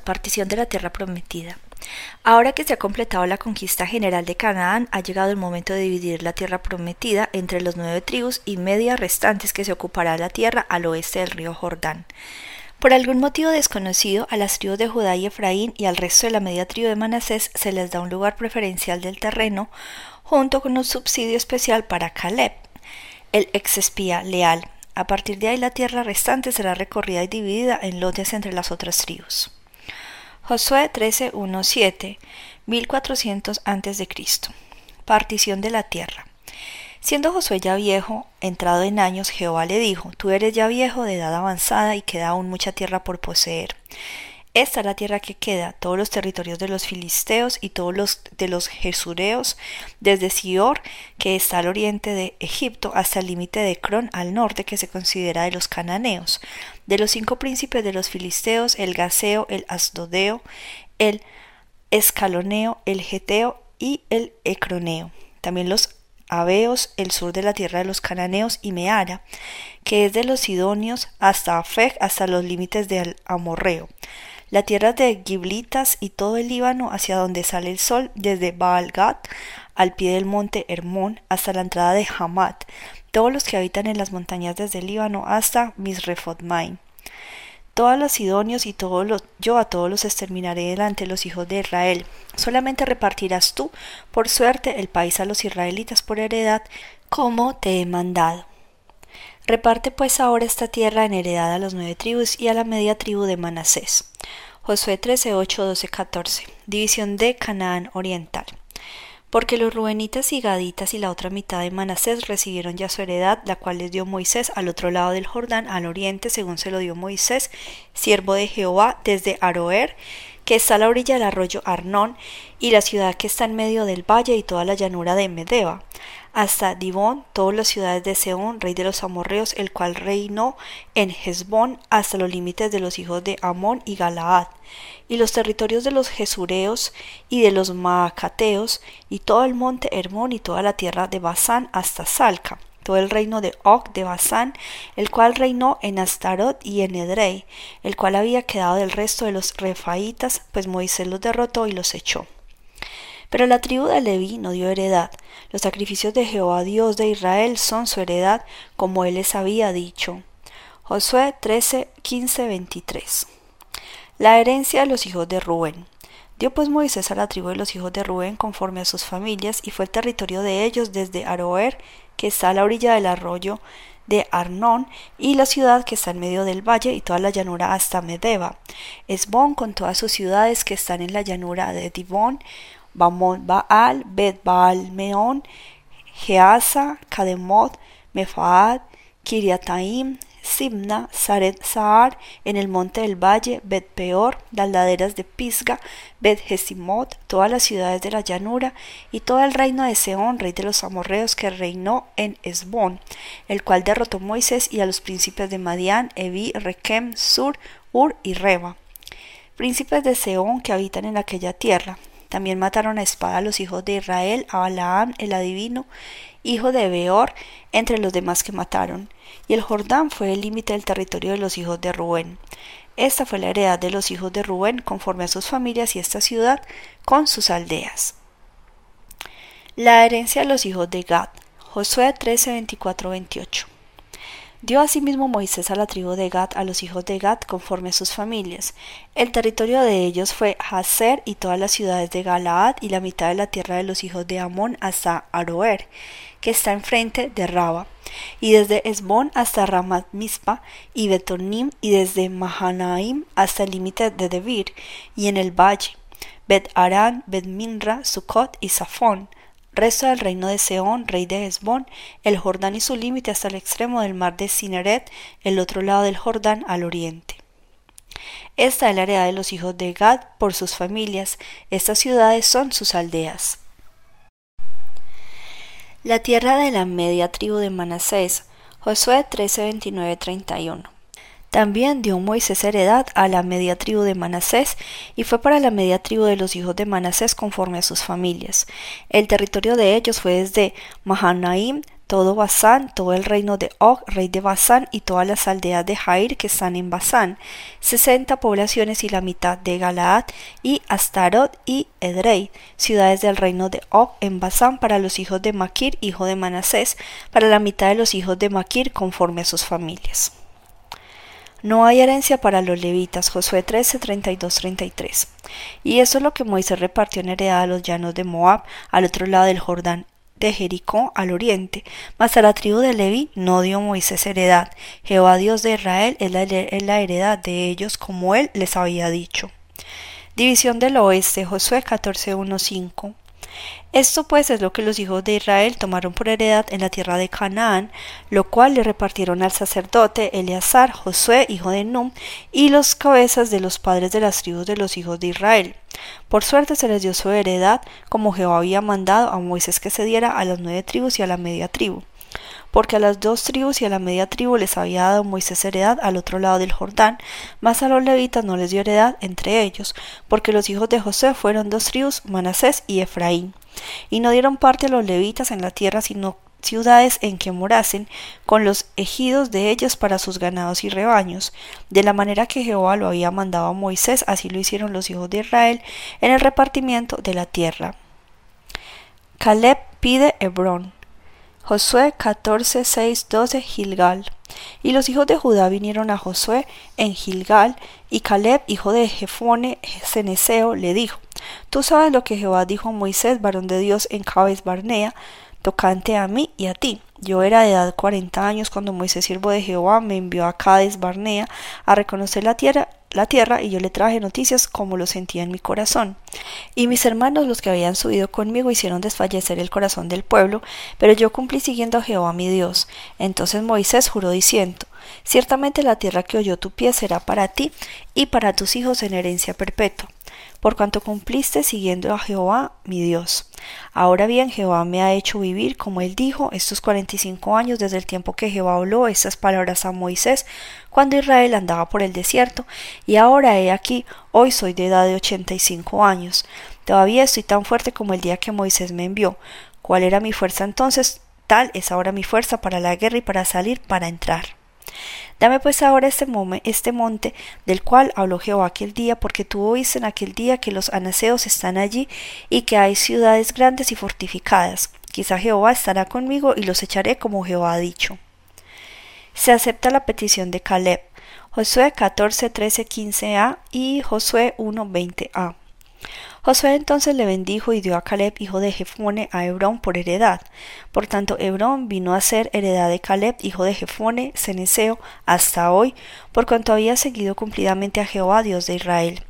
Partición de la tierra prometida. Ahora que se ha completado la conquista general de Canaán, ha llegado el momento de dividir la tierra prometida entre los nueve tribus y media restantes que se ocupará la tierra al oeste del río Jordán. Por algún motivo desconocido, a las tribus de Judá y Efraín y al resto de la media tribu de Manasés se les da un lugar preferencial del terreno, junto con un subsidio especial para Caleb, el ex espía leal. A partir de ahí la tierra restante será recorrida y dividida en lotes entre las otras tribus. Josué 13.1.7, 1400 a.C. Partición de la tierra. Siendo Josué ya viejo, entrado en años, Jehová le dijo, Tú eres ya viejo de edad avanzada y queda aún mucha tierra por poseer. Esta es la tierra que queda, todos los territorios de los filisteos y todos los de los jesureos, desde Sior, que está al oriente de Egipto, hasta el límite de Cron al norte, que se considera de los cananeos. De los cinco príncipes de los filisteos, el Gaseo, el Asdodeo, el Escaloneo, el Geteo y el Ecroneo. También los Abeos, el sur de la tierra de los cananeos, y Meara, que es de los sidonios hasta Afeg, hasta los límites del Amorreo la tierra de Giblitas y todo el Líbano hacia donde sale el sol, desde Baal-Gad al pie del monte Hermón hasta la entrada de Hamad, todos los que habitan en las montañas desde el Líbano hasta Misrefotmain. Todos los sidonios y todos los, yo a todos los exterminaré delante de los hijos de Israel. Solamente repartirás tú, por suerte, el país a los israelitas por heredad, como te he mandado. Reparte pues ahora esta tierra en heredad a las nueve tribus y a la media tribu de Manasés. Josué 13, 8, 12, 14. División de Canaán Oriental. Porque los rubenitas y gaditas y la otra mitad de Manasés recibieron ya su heredad, la cual les dio Moisés al otro lado del Jordán, al oriente, según se lo dio Moisés, siervo de Jehová, desde Aroer, que está a la orilla del arroyo Arnón, y la ciudad que está en medio del valle y toda la llanura de Medeba, hasta Dibón, todas las ciudades de Seón, rey de los amorreos, el cual reinó en Hezbón hasta los límites de los hijos de Amón y Galaad, y los territorios de los Jesureos y de los Maacateos, y todo el monte Hermón y toda la tierra de Basán hasta Salca el reino de Og de Basán, el cual reinó en Astarot y en Edrei, el cual había quedado del resto de los refaitas, pues Moisés los derrotó y los echó. Pero la tribu de Leví no dio heredad. Los sacrificios de Jehová Dios de Israel son su heredad, como él les había dicho. Josué 13, 15, 23. La herencia de los hijos de Rubén. Dio pues Moisés a la tribu de los hijos de Rubén conforme a sus familias, y fue el territorio de ellos desde Aroer, que está a la orilla del arroyo de Arnón, y la ciudad que está en medio del valle, y toda la llanura hasta Medeba. Esbón con todas sus ciudades que están en la llanura de Dibón, Bamón Baal, Bet Baal Meón, Geasa, Kademot, Mefaad, Kiriataim, Simna, Saret Saar, en el monte del valle, Bet Peor, las laderas de Pisga, Bet Jesimot, todas las ciudades de la llanura, y todo el reino de Seón, rey de los amorreos, que reinó en Esbón, el cual derrotó Moisés y a los príncipes de Madián, Evi, Requem, Sur, Ur y Reba. Príncipes de Seón que habitan en aquella tierra, también mataron a espada a los hijos de Israel, a Balaam el adivino, hijo de Beor, entre los demás que mataron. Y el Jordán fue el límite del territorio de los hijos de Rubén. Esta fue la heredad de los hijos de Rubén conforme a sus familias y esta ciudad con sus aldeas. La herencia de los hijos de Gad. Josué 13, 24, 28. Dio asimismo Moisés a la tribu de Gad a los hijos de Gad conforme a sus familias. El territorio de ellos fue Hazer y todas las ciudades de Galaad y la mitad de la tierra de los hijos de Amón hasta Aroer, que está enfrente de Raba, y desde Esbón hasta Ramat Mispa y Betonim y desde Mahanaim hasta el límite de Debir y en el valle, Bet Aran, Bet Minra, Sucot y Safón, resto del reino de Seón, rey de Hezbón, el Jordán y su límite hasta el extremo del mar de Cineret, el otro lado del Jordán al oriente. Esta es la heredad de los hijos de Gad por sus familias. Estas ciudades son sus aldeas. La tierra de la media tribu de Manasés. Josué 13, 29, 31. También dio Moisés heredad a la media tribu de Manasés, y fue para la media tribu de los hijos de Manasés conforme a sus familias. El territorio de ellos fue desde Mahanaim, todo Basán, todo el reino de Og, rey de Basán, y todas las aldeas de Jair que están en Basán, sesenta poblaciones y la mitad de Galaad, y Astarot y Edrei, ciudades del reino de Og en Basán para los hijos de Maquir, hijo de Manasés, para la mitad de los hijos de Maquir conforme a sus familias. No hay herencia para los levitas. Josué 13, 32, 33. Y eso es lo que Moisés repartió en heredad a los llanos de Moab, al otro lado del Jordán, de Jericó al oriente, mas a la tribu de Leví no dio Moisés heredad. Jehová Dios de Israel es la, es la heredad de ellos como él les había dicho. División del oeste, Josué 14, 1, 5. Esto pues es lo que los hijos de Israel tomaron por heredad en la tierra de Canaán, lo cual le repartieron al sacerdote Eleazar, Josué, hijo de Num, y los cabezas de los padres de las tribus de los hijos de Israel. Por suerte se les dio su heredad, como Jehová había mandado a Moisés que se diera a las nueve tribus y a la media tribu porque a las dos tribus y a la media tribu les había dado Moisés heredad al otro lado del Jordán, mas a los levitas no les dio heredad entre ellos, porque los hijos de José fueron dos tribus, Manasés y Efraín y no dieron parte a los levitas en la tierra sino ciudades en que morasen, con los ejidos de ellos para sus ganados y rebaños, de la manera que Jehová lo había mandado a Moisés, así lo hicieron los hijos de Israel en el repartimiento de la tierra. Caleb pide Hebrón. Josué 14, 6, 12, Gilgal. Y los hijos de Judá vinieron a Josué en Gilgal, y Caleb, hijo de Jefone Ceneseo, le dijo, Tú sabes lo que Jehová dijo a Moisés, varón de Dios, en Cabes Barnea, tocante a mí y a ti. Yo era de edad cuarenta años cuando Moisés, siervo de Jehová, me envió a Cades Barnea a reconocer la tierra, la tierra y yo le traje noticias como lo sentía en mi corazón. Y mis hermanos, los que habían subido conmigo, hicieron desfallecer el corazón del pueblo, pero yo cumplí siguiendo a Jehová mi Dios. Entonces Moisés juró diciendo, Ciertamente la tierra que oyó tu pie será para ti y para tus hijos en herencia perpetua por cuanto cumpliste siguiendo a Jehová mi Dios. Ahora bien, Jehová me ha hecho vivir, como él dijo, estos cuarenta y cinco años desde el tiempo que Jehová habló estas palabras a Moisés, cuando Israel andaba por el desierto, y ahora he aquí, hoy soy de edad de ochenta y cinco años. Todavía estoy tan fuerte como el día que Moisés me envió. ¿Cuál era mi fuerza entonces? Tal es ahora mi fuerza para la guerra y para salir, para entrar. Dame pues ahora este, este monte del cual habló Jehová aquel día, porque tú oíste en aquel día que los anaseos están allí y que hay ciudades grandes y fortificadas. Quizá Jehová estará conmigo y los echaré como Jehová ha dicho. Se acepta la petición de Caleb. Josué 14, 13, 15a y Josué 1, 20a. Josué entonces le bendijo y dio a Caleb, hijo de Jefone, a Hebrón por heredad. Por tanto, Hebrón vino a ser heredad de Caleb, hijo de Jefone, ceneseo, hasta hoy, por cuanto había seguido cumplidamente a Jehová, Dios de Israel.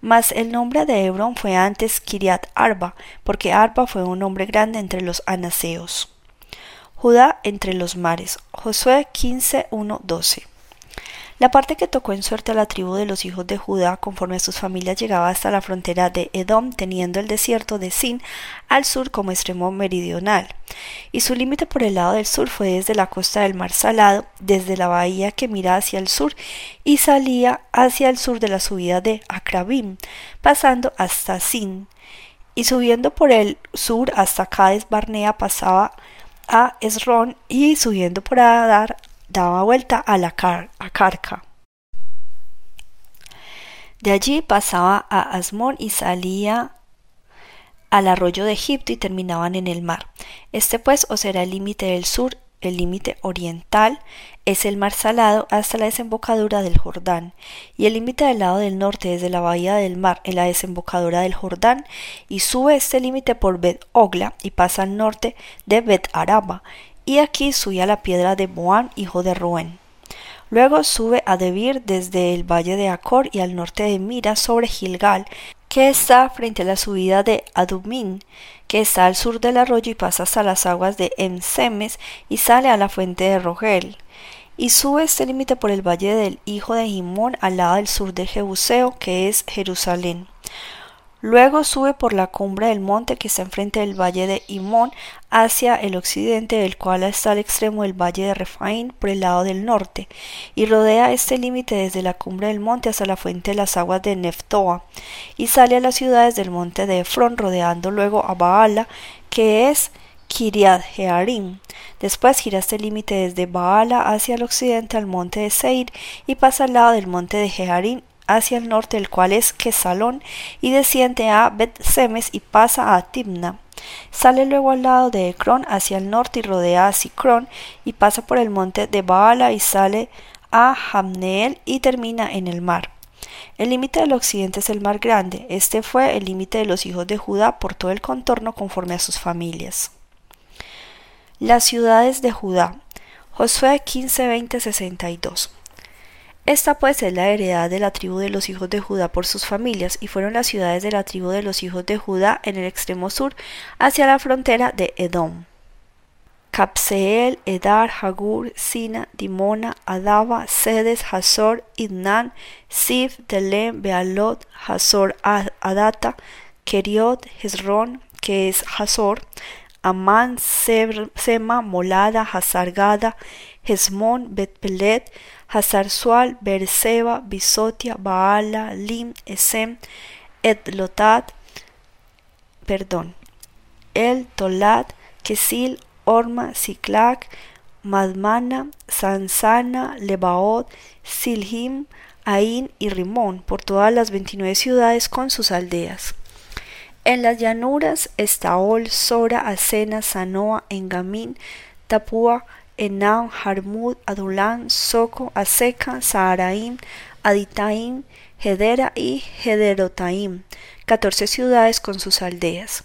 Mas el nombre de Hebrón fue antes Kiriat Arba, porque Arba fue un hombre grande entre los anaseos. Judá entre los mares. Josué 15, 1, 12. La parte que tocó en suerte a la tribu de los hijos de Judá conforme a sus familias llegaba hasta la frontera de Edom, teniendo el desierto de Sin al sur como extremo meridional. Y su límite por el lado del sur fue desde la costa del mar Salado, desde la bahía que mira hacia el sur y salía hacia el sur de la subida de Acrabim, pasando hasta Sin. Y subiendo por el sur hasta Cades Barnea pasaba a Esrón y subiendo por Adar daba vuelta a la Carca. De allí pasaba a Asmón y salía al arroyo de Egipto y terminaban en el mar. Este pues os era el límite del sur, el límite oriental es el mar salado hasta la desembocadura del Jordán, y el límite del lado del norte desde la bahía del mar en la desembocadura del Jordán, y sube este límite por Bet Ogla y pasa al norte de Bet Araba, y aquí sube a la piedra de Boán, hijo de Rubén. Luego sube a Debir desde el valle de Acor y al norte de Mira sobre Gilgal, que está frente a la subida de Adumín, que está al sur del arroyo y pasa hasta las aguas de Emsemes y sale a la fuente de Rogel. Y sube este límite por el valle del hijo de Jimón al lado del sur de Jebuseo, que es Jerusalén. Luego sube por la cumbre del monte que está enfrente del valle de Imón hacia el occidente, del cual está al extremo del valle de Refaín por el lado del norte, y rodea este límite desde la cumbre del monte hasta la fuente de las aguas de Neftoa, y sale a las ciudades del monte de Efrón, rodeando luego a Baala, que es Kiriat Jearim. Después gira este límite desde Baala hacia el occidente al monte de Seir y pasa al lado del monte de Jearim hacia el norte, el cual es Quesalón, y desciende a Bet Semes y pasa a Timna. Sale luego al lado de Ecrón hacia el norte y rodea a Sicrón y pasa por el monte de Baala y sale a Hamneel y termina en el mar. El límite del occidente es el mar grande. Este fue el límite de los hijos de Judá por todo el contorno conforme a sus familias. Las ciudades de Judá. Josué 15, 20, 62. Esta pues es la heredad de la tribu de los hijos de Judá por sus familias, y fueron las ciudades de la tribu de los hijos de Judá en el extremo sur, hacia la frontera de Edom. Capseel, Edar, Hagur, Sina, Dimona, Adaba, Sedes, Hazor, Idnan, Sif, Telem, Bealot, Hazor, Adata, Keriot, Hezron, que es Hazor, Amán, Sema, Molada, Hazargada, Hezmon, Betpelet, Hazar-Sual, Berseba, Bisotia, Baala, Lim, Esem, Edlotat, perdón, El, Tolat, Kesil, Orma, Ciclac, Madmana, Sansana, Lebaot, Silhim, Ain y Rimón, por todas las veintinueve ciudades con sus aldeas. En las llanuras, Estaol, Sora, Asena, Sanoa, Engamín, Tapúa, Enam, Harmud, Adulán, Soco, Aseca, Saharaim, Aditaim, Hedera y Hederotaim, catorce ciudades con sus aldeas.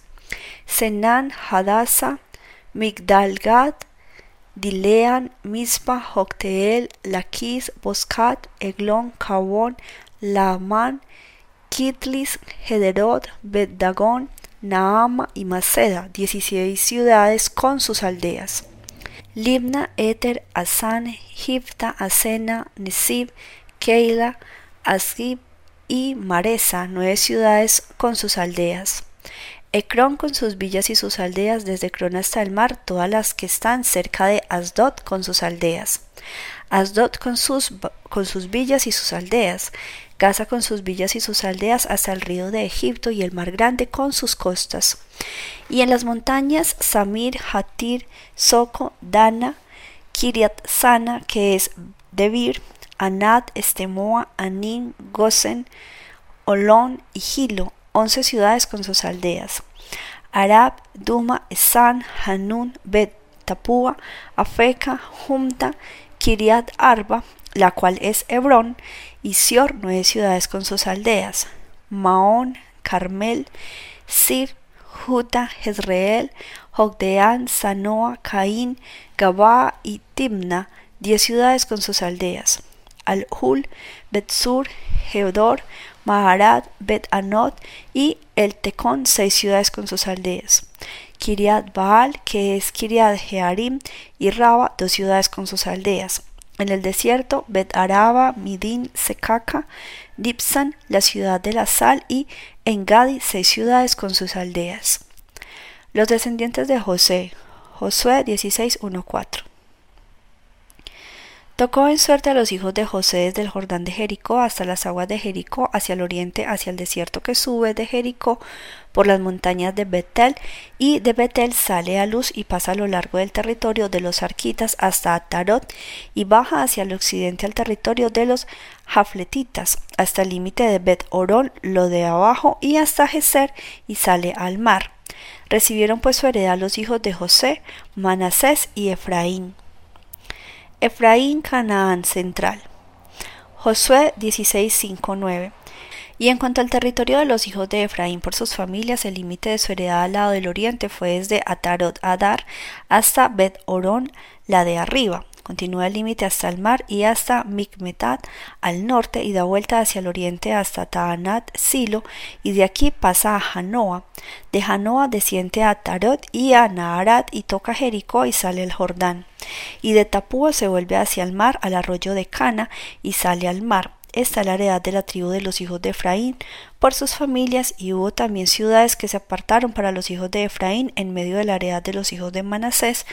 Senan, Hadasa, Migdalgad, Dilean, Mispa, Jocteel, Laquis, Boscat, Eglon, Cabón, Laman, Kitlis, Hederot, Bedagón, Naama y Maceda, dieciséis ciudades con sus aldeas. Libna, Eter, Asan, Hifta, Asena, Nesib, Keila, Asgib y Maresa, nueve ciudades con sus aldeas. Ecrón con sus villas y sus aldeas, desde Ecrón hasta el mar, todas las que están cerca de Asdod con sus aldeas. Asdod con sus, con sus villas y sus aldeas. Gaza con sus villas y sus aldeas hasta el río de Egipto y el mar grande con sus costas. Y en las montañas Samir, Hatir, Soco, Dana, Kiriat Sana, que es Debir, Anad, Estemoa, Anin, Gosen, Olón y Gilo, once ciudades con sus aldeas. Arab, Duma, Esan, Hanun, Bet, Tapúa, Afeca, Junta, Kiriat Arba, la cual es Hebrón, y Sior, nueve ciudades con sus aldeas. Maón, Carmel, Sir, Juta, Jezreel, Jogdeán, Sanoa, Caín, Gabá y Timna, diez ciudades con sus aldeas. Al-Hul, Betsur, Geodor, Maharat, Bet Anot y El Tecón, seis ciudades con sus aldeas. Kiriat Baal, que es Kiriat Jearim, y Raba, dos ciudades con sus aldeas. En el desierto, Bet Araba, Midin, Secaca, Dipsan, la ciudad de la sal, y Engadi, seis ciudades con sus aldeas. Los descendientes de José, Josué 16.1.4. Tocó en suerte a los hijos de José desde el Jordán de Jericó hasta las aguas de Jericó, hacia el oriente, hacia el desierto que sube de Jericó por las montañas de Betel, y de Betel sale a luz y pasa a lo largo del territorio de los arquitas hasta Atarot y baja hacia el occidente al territorio de los jafletitas, hasta el límite de Bet Orol, lo de abajo, y hasta Geser, y sale al mar. Recibieron pues su heredad los hijos de José, Manasés y Efraín. Efraín Canaán central. Josué 16:5-9. Y en cuanto al territorio de los hijos de Efraín por sus familias, el límite de su heredad al lado del oriente fue desde Atarot Adar hasta Bet Orón, la de arriba. Continúa el límite hasta el mar y hasta Mikmetat al norte y da vuelta hacia el oriente hasta Taanat Silo y de aquí pasa a Janoa. De Janoa desciende a Tarot y a Naharat y toca Jericó y sale el Jordán. Y de Tapúa se vuelve hacia el mar al arroyo de Cana y sale al mar. Esta es la heredad de la tribu de los hijos de Efraín por sus familias y hubo también ciudades que se apartaron para los hijos de Efraín en medio de la heredad de los hijos de Manasés,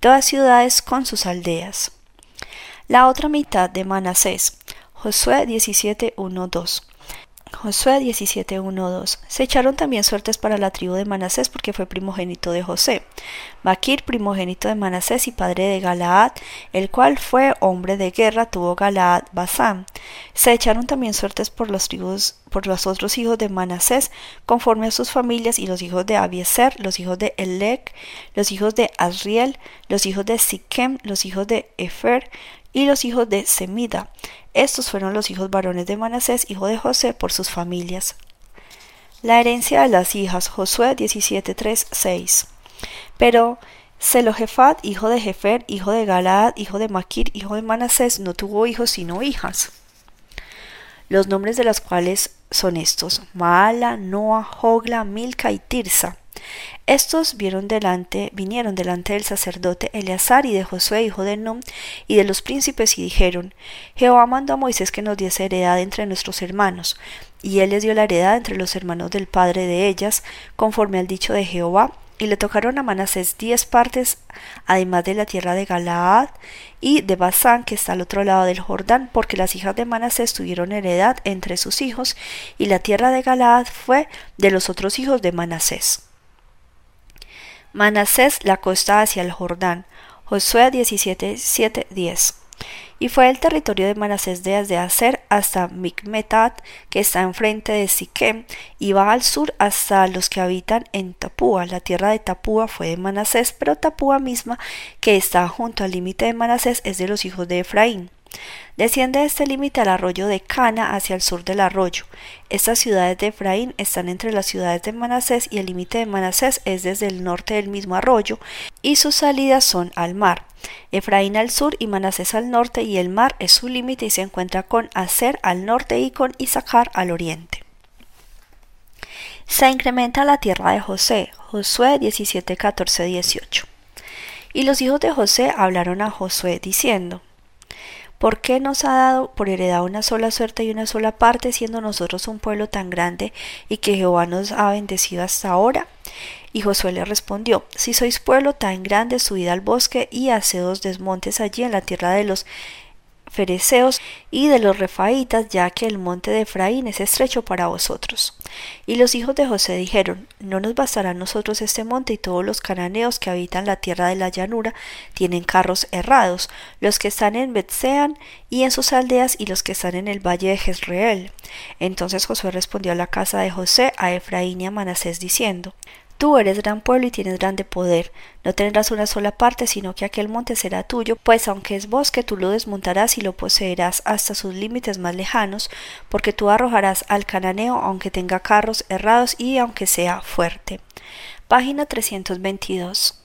todas ciudades con sus aldeas. La otra mitad de Manasés. Josué 17.1.2. Josué 17.1.2. Se echaron también suertes para la tribu de Manasés porque fue primogénito de José. Maquir, primogénito de Manasés y padre de Galaad, el cual fue hombre de guerra, tuvo Galaad Basán. Se echaron también suertes por los tribus, por los otros hijos de Manasés, conforme a sus familias, y los hijos de Abieser, los hijos de Elec, los hijos de Asriel, los hijos de Siquem, los hijos de Efer, y los hijos de Semida. Estos fueron los hijos varones de Manasés, hijo de José, por sus familias. La herencia de las hijas, Josué 17.3, 6. Pero Selojefat, hijo de Jefer, hijo de Galaad, hijo de Maquir, hijo de Manasés, no tuvo hijos sino hijas. Los nombres de las cuales son estos: Maala, Noa, Hogla, Milca y Tirsa. Estos vieron delante, vinieron delante del sacerdote Eleazar y de Josué, hijo de Num, y de los príncipes, y dijeron Jehová mandó a Moisés que nos diese heredad entre nuestros hermanos, y él les dio la heredad entre los hermanos del padre de ellas, conforme al dicho de Jehová, y le tocaron a Manasés diez partes, además de la tierra de Galaad y de Basán, que está al otro lado del Jordán, porque las hijas de Manasés tuvieron heredad entre sus hijos, y la tierra de Galaad fue de los otros hijos de Manasés. Manasés la costa hacia el Jordán. Josué 17, 7, 10. Y fue el territorio de Manasés desde Aser hasta Micmetat, que está enfrente de Siquem, y va al sur hasta los que habitan en Tapúa. La tierra de Tapúa fue de Manasés, pero Tapúa misma, que está junto al límite de Manasés, es de los hijos de Efraín. Desciende este límite al arroyo de Cana hacia el sur del arroyo. Estas ciudades de Efraín están entre las ciudades de Manasés y el límite de Manasés es desde el norte del mismo arroyo y sus salidas son al mar. Efraín al sur y Manasés al norte y el mar es su límite y se encuentra con Aser al norte y con Isaacar al oriente. Se incrementa la tierra de José. Josué 17, 14, 18. Y los hijos de José hablaron a Josué diciendo ¿Por qué nos ha dado por heredad una sola suerte y una sola parte, siendo nosotros un pueblo tan grande y que Jehová nos ha bendecido hasta ahora? Y Josué le respondió, Si sois pueblo tan grande, subid al bosque y haced dos desmontes allí en la tierra de los fereceos y de los refaitas, ya que el monte de Efraín es estrecho para vosotros. Y los hijos de José dijeron, No nos bastará a nosotros este monte y todos los cananeos que habitan la tierra de la llanura tienen carros errados, los que están en Betsean y en sus aldeas y los que están en el valle de Jezreel. Entonces Josué respondió a la casa de José, a Efraín y a Manasés diciendo, Tú eres gran pueblo y tienes grande poder. No tendrás una sola parte, sino que aquel monte será tuyo, pues aunque es bosque, tú lo desmontarás y lo poseerás hasta sus límites más lejanos, porque tú arrojarás al cananeo aunque tenga carros errados y aunque sea fuerte. Página 322.